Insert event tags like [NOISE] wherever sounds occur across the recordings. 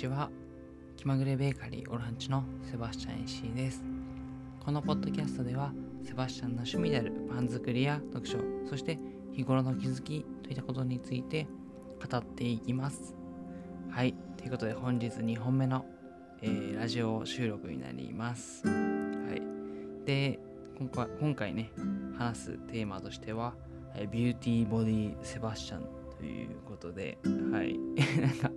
ちは。気まぐれベーカリーオランチのセバスチャン石井です。このポッドキャストではセバスチャンの趣味であるパン作りや読書そして日頃の気づきといったことについて語っていきます。はい。ということで本日2本目の、えー、ラジオ収録になります。はい。で今回今回ね話すテーマとしてはビューティーボディセバスチャンということで、はい。[LAUGHS] なんか、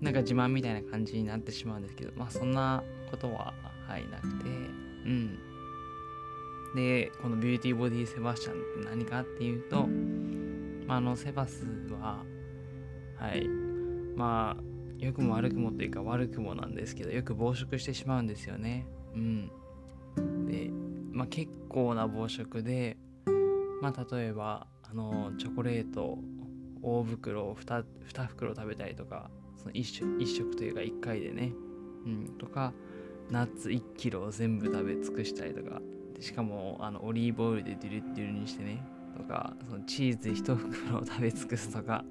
なんか自慢みたいな感じになってしまうんですけど、まあそんなことは、はい、なくて、うん。で、このビューティーボディセバスチャンって何かっていうと、まあ、あの、セバスは、はい、まあ、良くも悪くもというか悪くもなんですけど、よく暴食してしまうんですよね。うん。で、まあ結構な暴食で、まあ例えば、あの、チョコレート大袋を 2, 2袋食べたりとかその 1, 食1食というか1回でね、うん、とかナッツ1キロを全部食べ尽くしたりとか。でしかもあのオリーブオイルでデュルデュルにしてね。とかそのチーズ1袋を食べ尽くすとか、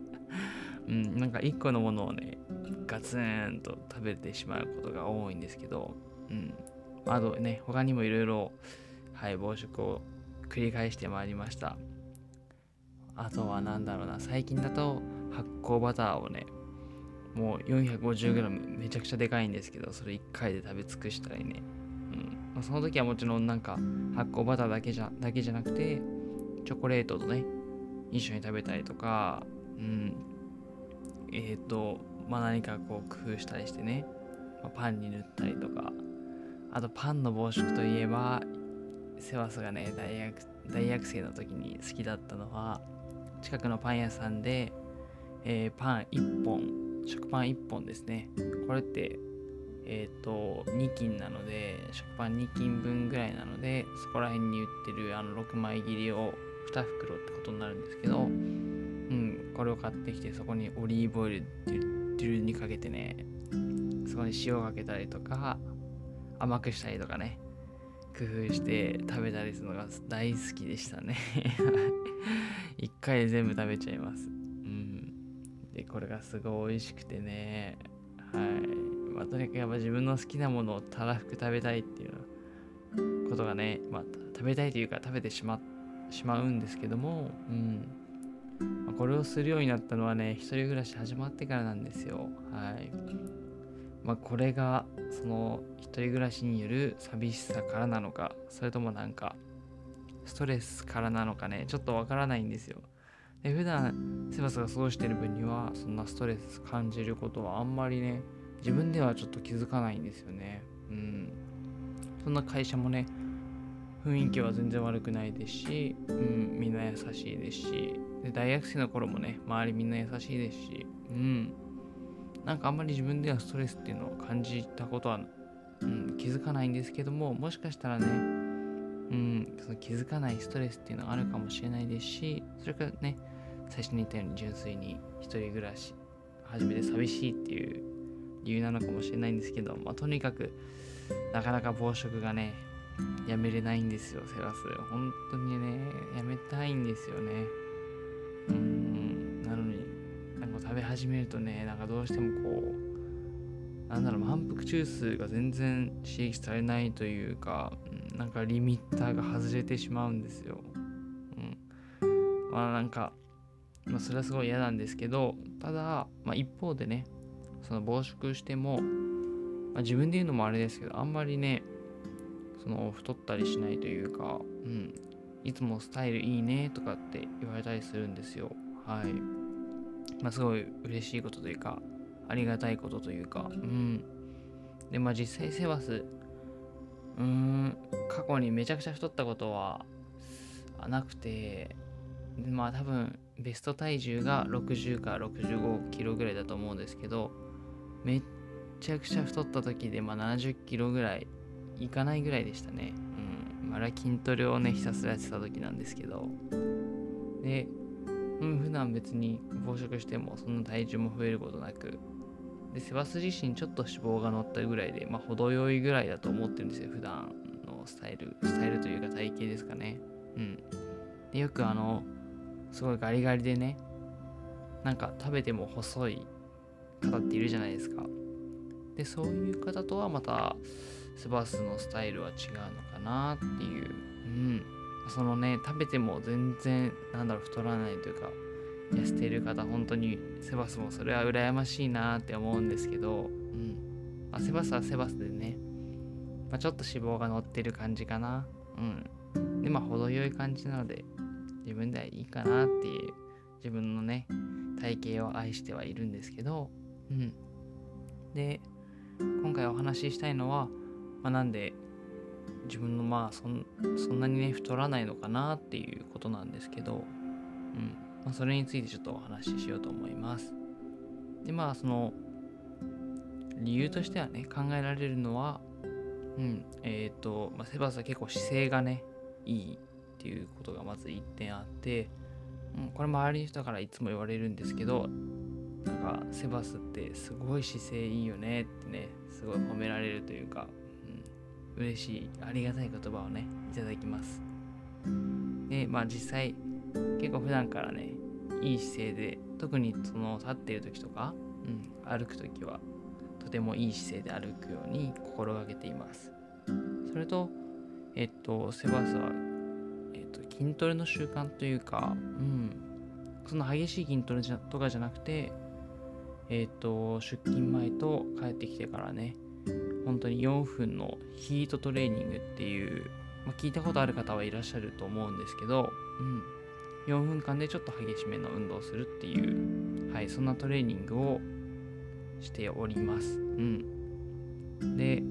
うん、なんか1個のものをねガツンと食べてしまうことが多いんですけど、うん、あとね他にもいろいろはい暴食を繰り返してまいりました。あとは何だろうな最近だと発酵バターをねもう 450g めちゃくちゃでかいんですけどそれ1回で食べ尽くしたりね、うん。ま、その時はもちろんなんか発酵バターだけじゃだけじゃなくてチョコレートとね一緒に食べたりとかうん。えっ、ー、とまあ何かこう工夫したりしてね、まあ、パンに塗ったりとか。あとパンの暴食といえばセバスがね大学大学生の時に好きだったのは近くのパン屋さんで、えー、パン1本食パン1本ですね。これってえっ、ー、と2斤なので食パン2斤分ぐらいなのでそこら辺に売ってるあの6枚切りを2袋ってことになるんですけどうんこれを買ってきてそこにオリーブオイルデュルにかけてねそこに塩かけたりとか甘くしたりとかね工夫して食べたりするのが大好きでしたね。[LAUGHS] 一回で全部食べちゃいます。うん。でこれがすごい美味しくてね。はい。まあとにかくやっぱ自分の好きなものをたらふく食べたいっていうことがねまあ食べたいというか食べてしましまうんですけどもうん。まあ、これをするようになったのはね一人暮らし始まってからなんですよ。はい。まあ、これがその一人暮らしによる寂しさからなのかそれともなんかストレスからなのかねちょっとわからないんですよ。で普段セバスが過ごしてる分にはそんなストレス感じることはあんまりね自分ではちょっと気づかないんですよね。うん。そんな会社もね雰囲気は全然悪くないですし、うん、みんな優しいですしで大学生の頃もね周りみんな優しいですしうん。なんかあんまり自分ではストレスっていうのを感じたことは、うん、気づかないんですけどももしかしたらね、うん、その気づかないストレスっていうのがあるかもしれないですしそれからね最初に言ったように純粋に一人暮らし初めて寂しいっていう理由なのかもしれないんですけど、まあ、とにかくなかなか暴食がねやめれないんですよセラス本当にねやめたいんですよね。食べ始めるとねなんかどうしてもこうなんだろう反復中枢が全然刺激されないというか、うん、なんかリミッターが外れてしまうんですよ。うん、まあなんか、まあ、それはすごい嫌なんですけどただ、まあ、一方でねその暴食しても、まあ、自分で言うのもあれですけどあんまりねその太ったりしないというか、うん、いつもスタイルいいねとかって言われたりするんですよ。はい。まあ、すごい嬉しいことというか、ありがたいことというか、うん。で、まあ実際セバス、うーん、過去にめちゃくちゃ太ったことはなくて、まあ多分ベスト体重が60から65キロぐらいだと思うんですけど、めっちゃくちゃ太った時で、まあ、70キロぐらいいかないぐらいでしたね。うん。まあ、筋トレをね、ひたすらやってた時なんですけど。で、うん、普段別に暴食してもそんな体重も増えることなく、で、セバス自身ちょっと脂肪が乗ったぐらいで、まあ、程よいぐらいだと思ってるんですよ、普段のスタイル、スタイルというか体型ですかね。うん。で、よくあの、すごいガリガリでね、なんか食べても細い方っているじゃないですか。でそういう方とはまたセバスのスタイルは違うのかなっていう、うん、そのね食べても全然なんだろう太らないというか痩せている方本当にセバスもそれは羨ましいなって思うんですけど、うん。まあ、セバスはセバスでね、まあ、ちょっと脂肪が乗ってる感じかな。うん。でまあ程よい感じなので自分ではいいかなっていう自分のね体型を愛してはいるんですけどうん。で今回お話ししたいのは、まあ、なんで自分のまあそんそんなにね太らないのかなっていうことなんですけど、うん。まあ、それについてちょっとお話ししようと思います。でまあその理由としてはね考えられるのはうん。えっ、ー、と、まあ、セバスは結構姿勢がねいいっていうことがまず1点あって、うん、これ周りの人からいつも言われるんですけどなんかセバスってすごい姿勢いいよねってねすごい褒められるというか嬉しいありがたい言葉をねいただきます。でまあ実際結構普段からねいい姿勢で特にその立っている時とか、うん、歩く時はとてもいい姿勢で歩くように心がけています。それとえっとセバスは、えっと、筋トレの習慣というかうんその激しい筋トレとかじゃなくてえっと出勤前と帰ってきてからね本当に4分のヒートトレーニングっていう、まあ、聞いたことある方はいらっしゃると思うんですけど、うん、4分間でちょっと激しめの運動をするっていう、はい、そんなトレーニングをしております。うん、で、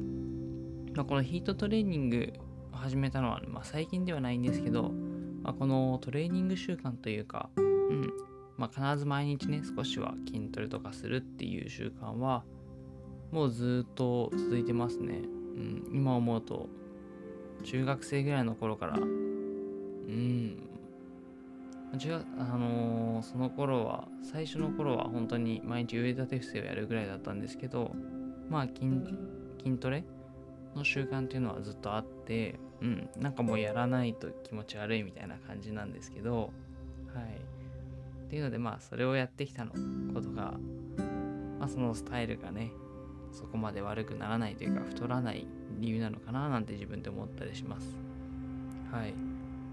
まあ、このヒートトレーニングを始めたのは、まあ、最近ではないんですけど、まあ、このトレーニング習慣というか、うん。まあ、必ず毎日ね少しは筋トレとかするっていう習慣はもうずっと続いてますね。うん、今思うと、中学生ぐらいの頃から、うん、違う、あのー、その頃は、最初の頃は本当に毎日腕立て伏せをやるぐらいだったんですけど、まあ筋、筋トレの習慣っていうのはずっとあって、うん、なんかもうやらないと気持ち悪いみたいな感じなんですけど、はい。っていうので、まあ、それをやってきたのことが、まあ、そのスタイルがね、そこまで悪くならないというか太らない理由なのかななんて自分で思ったりします。はい。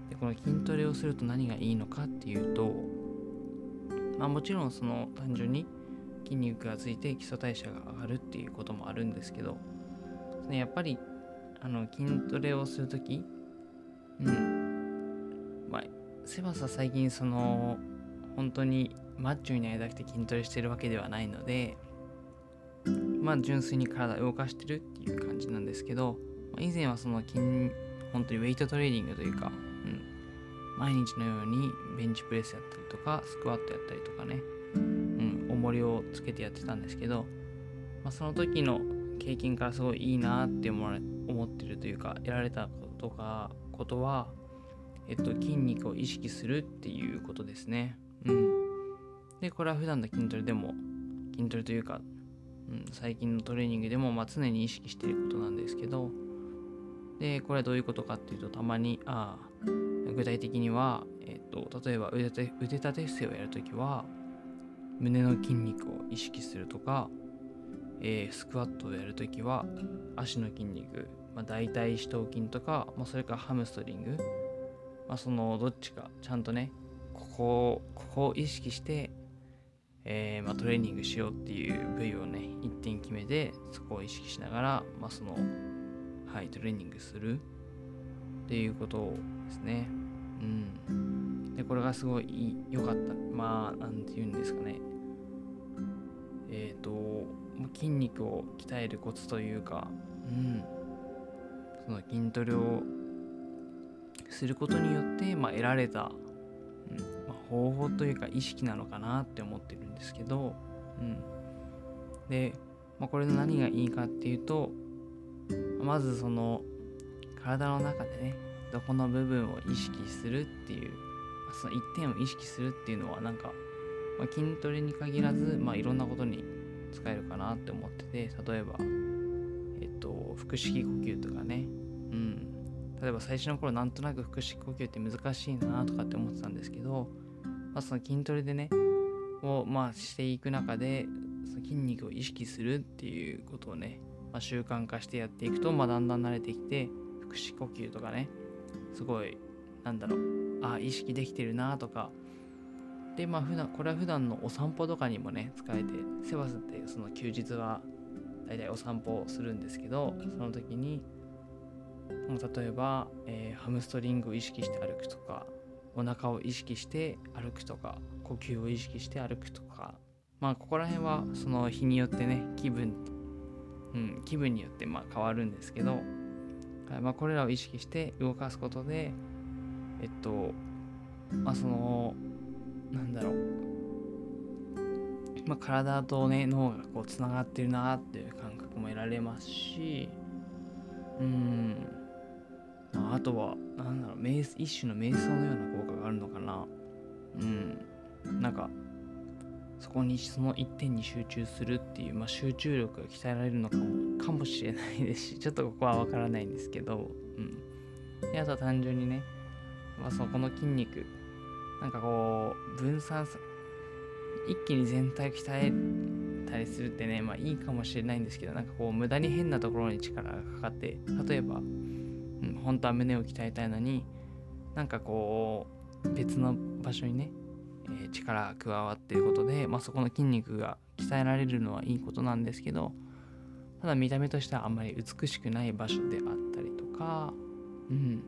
でこの筋トレをすると何がいいのかっていうとまあもちろんその単純に筋肉がついて基礎代謝が上がるっていうこともあるんですけどやっぱりあの筋トレをするときうん。まあセバスは最近その本当にマッチョになりたくて筋トレしてるわけではないのでまあ純粋に体を動かしてるっていう感じなんですけど、まあ、以前はその筋本当にウェイトトレーニングというか、うん、毎日のようにベンチプレスやったりとかスクワットやったりとかね、うん、重りをつけてやってたんですけど、まあ、その時の経験からすごいいいなって思ってるというか得られたことかことはえっと筋肉を意識するっていうことですね。うん。でこれは普段の筋トレでも筋トレというか最近のトレーニングでもまあ常に意識していることなんですけどでこれはどういうことかっていうとたまにあ具体的には、えっと、例えば腕立て腕立て伏せをやるときは胸の筋肉を意識するとか、えー、スクワットをやるときは足の筋肉、まあ、大腿四頭筋とか、まあ、それからハムストリング、まあ、そのどっちかちゃんとねここここを意識してえー、まあ、トレーニングしようっていう部位をね一点決めてそこを意識しながら、まあ、そのはいトレーニングするっていうことですね。うん。でこれがすごい良かった。まあなんて言うんですかね。えっ、ー、と筋肉を鍛えるコツというかうん。その筋トレをすることによって、まあ、得られたうん、方法というか意識なのかなって思ってるんですけど、うん、で、まあ、これの何がいいかっていうとまずその体の中でねどこの部分を意識するっていうその一点を意識するっていうのはなんか、まあ、筋トレに限らず、まあ、いろんなことに使えるかなって思ってて例えばえっと腹式呼吸とかね。うん。例えば最初の頃なんとなく腹式呼吸って難しいなとかって思ってたんですけど、まあ、その筋トレでねをまあしていく中でその筋肉を意識するっていうことをね、まあ、習慣化してやっていくと、まあ、だんだん慣れてきて腹式呼吸とかねすごいなんだろうあ意識できてるなとか。でまあ普段これは普段のお散歩とかにもね使えてセバスってその休日は大体お散歩をするんですけどその時に例えば、えー、ハムストリングを意識して歩くとかお腹を意識して歩くとか呼吸を意識して歩くとか。まあここら辺はその日によってね気分、うん、気分によってま変わるんですけど、まあ、これらを意識して動かすことでえっとまあそのなんだろう、まあ、体とね脳がこうつながってるなっていう感覚も得られますしうんまあ、とはなんだろう一種の瞑想のようながあるのかな。うん。なんかそこにその一点に集中するっていう、まあ、集中力が鍛えられるのかもかもしれないですし [LAUGHS] ちょっとここは分からないんですけど、うん、であとは単純にね、まあ、そこの筋肉なんかこう分散さ一気に全体を鍛えたりするってねまあいいかもしれないんですけどなんかこう無駄に変なところに力がかかって例えば、うん、本当は胸を鍛えたいのになんかこう別の場所にねえー、力が加わっていることで、まあ、そこの筋肉が鍛えられるのはいいことなんですけどただ見た目としてはあんまり美しくない場所であったりとかうん。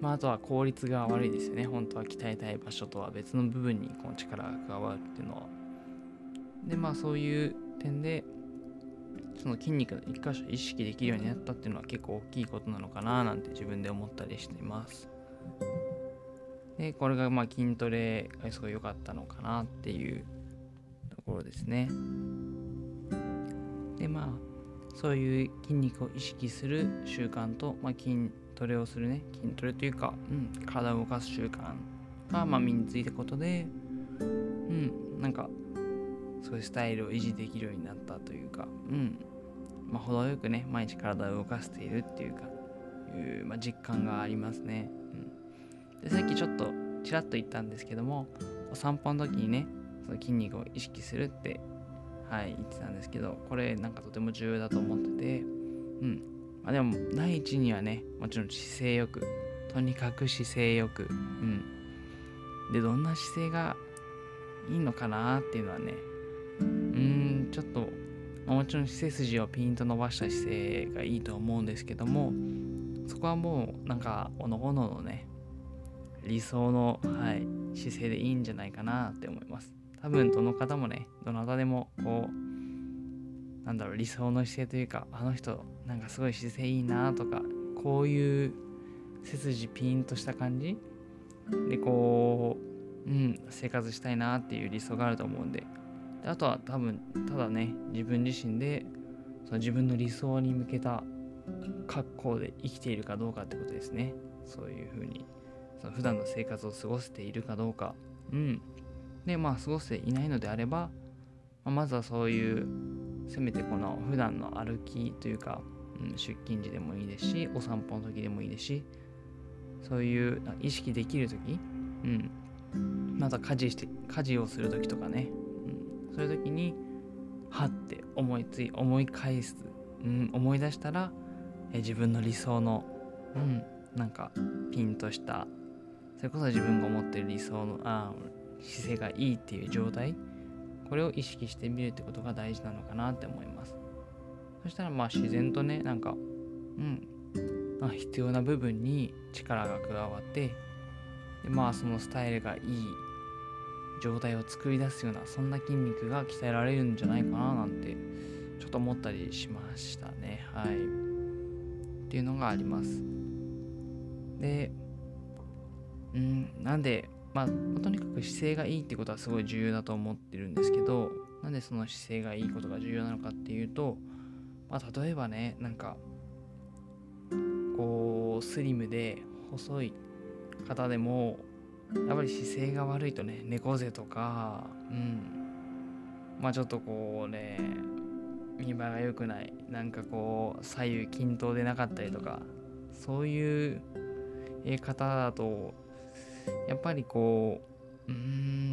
まあ、あとは効率が悪いですよね。本当は鍛えたい場所とは別の部分にこの力が加わるっていうのは。でまあそういう点でその筋肉の一箇所意識できるようになったっていうのは結構大きいことなのかななんて自分で思ったりしています。でこれがまあ筋トレがすごい良かったのかなっていうところですね。でまあそういう筋肉を意識する習慣と、まあ、筋トレをするね筋トレというか、うん、体を動かす習慣が、まあ、身についたことでうんなんかそういうスタイルを維持できるようになったというかうんまあ程よくね毎日体を動かしているっていうかいう、まあ、実感がありますね。でさっきちょっとちらっと言ったんですけどもお散歩の時にねその筋肉を意識するってはい言ってたんですけどこれなんかとても重要だと思っててうん。まあでも第一にはねもちろん姿勢よくとにかく姿勢よくうん。でどんな姿勢がいいのかなっていうのはねうんちょっともちろん背筋をピンと伸ばした姿勢がいいと思うんですけどもそこはもうなんかおのおののね理想の、はい、姿勢でいいんじゃないかなって思います。多分どの方もね、どなたでもこう、なんだろう、理想の姿勢というか、あの人、なんかすごい姿勢いいなとか、こういう背筋ピンとした感じ？で、こう、うん、生活したいなっていう理想があると思うんで、であとは多分、ただね、自分自身で、その自分の理想に向けた格好で生きているかどうかってことですね。そういうふうにその普段の生活を過ごせているかどうか、うん。で、まあ、過ごせていないのであれば、まあ、まずはそういう、せめてこの普段の歩きというか、うん、出勤時でもいいですし、お散歩の時でもいいですし、そういう意識できる時、うん。また家事して、家事をする時とかね、うん、そういう時に、はって思いつい、思い返す、うん、思い出したら、え自分の理想の、うん、なんかピンとしたそれこそ自分が思ってる理想のあ姿勢がいいっていう状態これを意識してみるってことが大事なのかなって思います。そしたらまあ自然とねなんかうんまあ、必要な部分に力が加わってでまあそのスタイルがいい状態を作り出すようなそんな筋肉が鍛えられるんじゃないかななんてちょっと思ったりしましたね。はい。っていうのがあります。でうん、なんで、まあ、とにかく姿勢がいいってことはすごい重要だと思ってるんですけど、なんでその姿勢がいいことが重要なのかっていうと、まあ、例えばね、なんか、こう、スリムで細い方でも、やっぱり姿勢が悪いとね、猫背とか、うん、まあちょっとこうね、見栄えが良くない、なんかこう、左右均等でなかったりとか、そういう方だとやっぱりこううー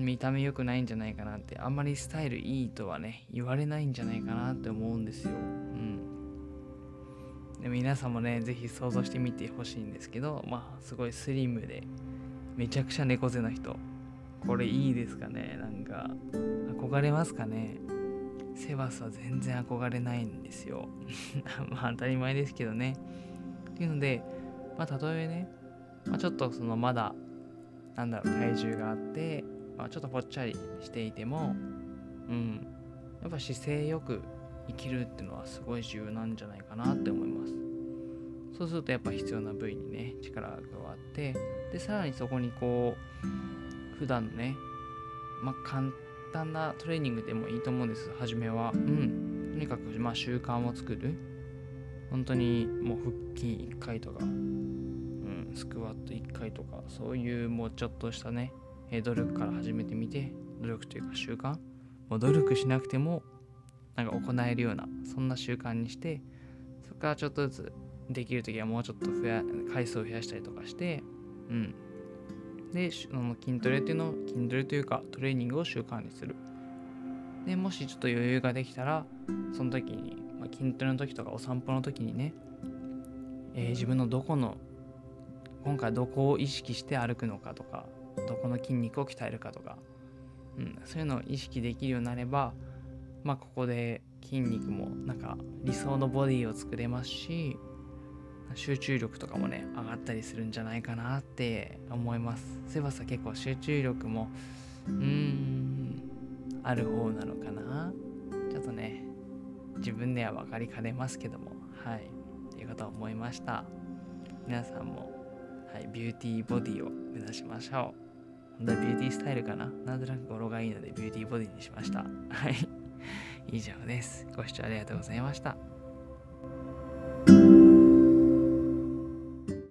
ん見た目良くないんじゃないかなってあんまりスタイルいいとはね言われないんじゃないかなって思うんですよ。うんで皆さんもね、ぜひ想像してみてほしいんですけど、まあ、すごいスリムで、めちゃくちゃ猫背の人。これいいですかね？なんか、憧れますかね？セバスは全然憧れないんですよ。[LAUGHS] まあ、当たり前ですけどね。っていうので、まあ、たとえね、まあ、ちょっとそのまだ、なんだろう、体重があって、まあ、ちょっとぽっちゃりしていても、うん、やっぱ姿勢よく生きるっていうのはすごい重要なんじゃないかなって思います。そうするとやっぱ必要な部位にね力が加わってでさらにそこにこう普段のねまあ簡単なトレーニングでもいいと思うんです。初めは。うん。とにかくまあ習慣を作る。本当にもう腹筋1回とか、スクワット1回とかそういうもうちょっとしたね努力から始めてみて努力というか習慣もう努力しなくてもなんか行えるようなそんな習慣にしてそこからちょっとずつできる時はもうちょっと増や回数を増やしたりとかしてうん。でその筋トレっていうのを筋トレというかトレーニングを習慣にする。でもしちょっと余裕ができたらその時に、まあ、筋トレの時とかお散歩の時にね、えー、自分のどこの今回どこを意識して歩くのかとかどこの筋肉を鍛えるかとか、うん、そういうのを意識できるようになればまあここで筋肉もなんか理想のボディを作れますし集中力とかもね上がったりするんじゃないかなって思います。セバスは結構集中力もうーんある方なのかな。ちょっとね自分では分かりかねますけどもはいということを思いました。皆さんも、はい、ビューティーボディを目指しましょう本当はビューティースタイルかな？なんとなく語呂がいいのでビューティーボディにしましたはい以上です。ご視聴ありがとうございました。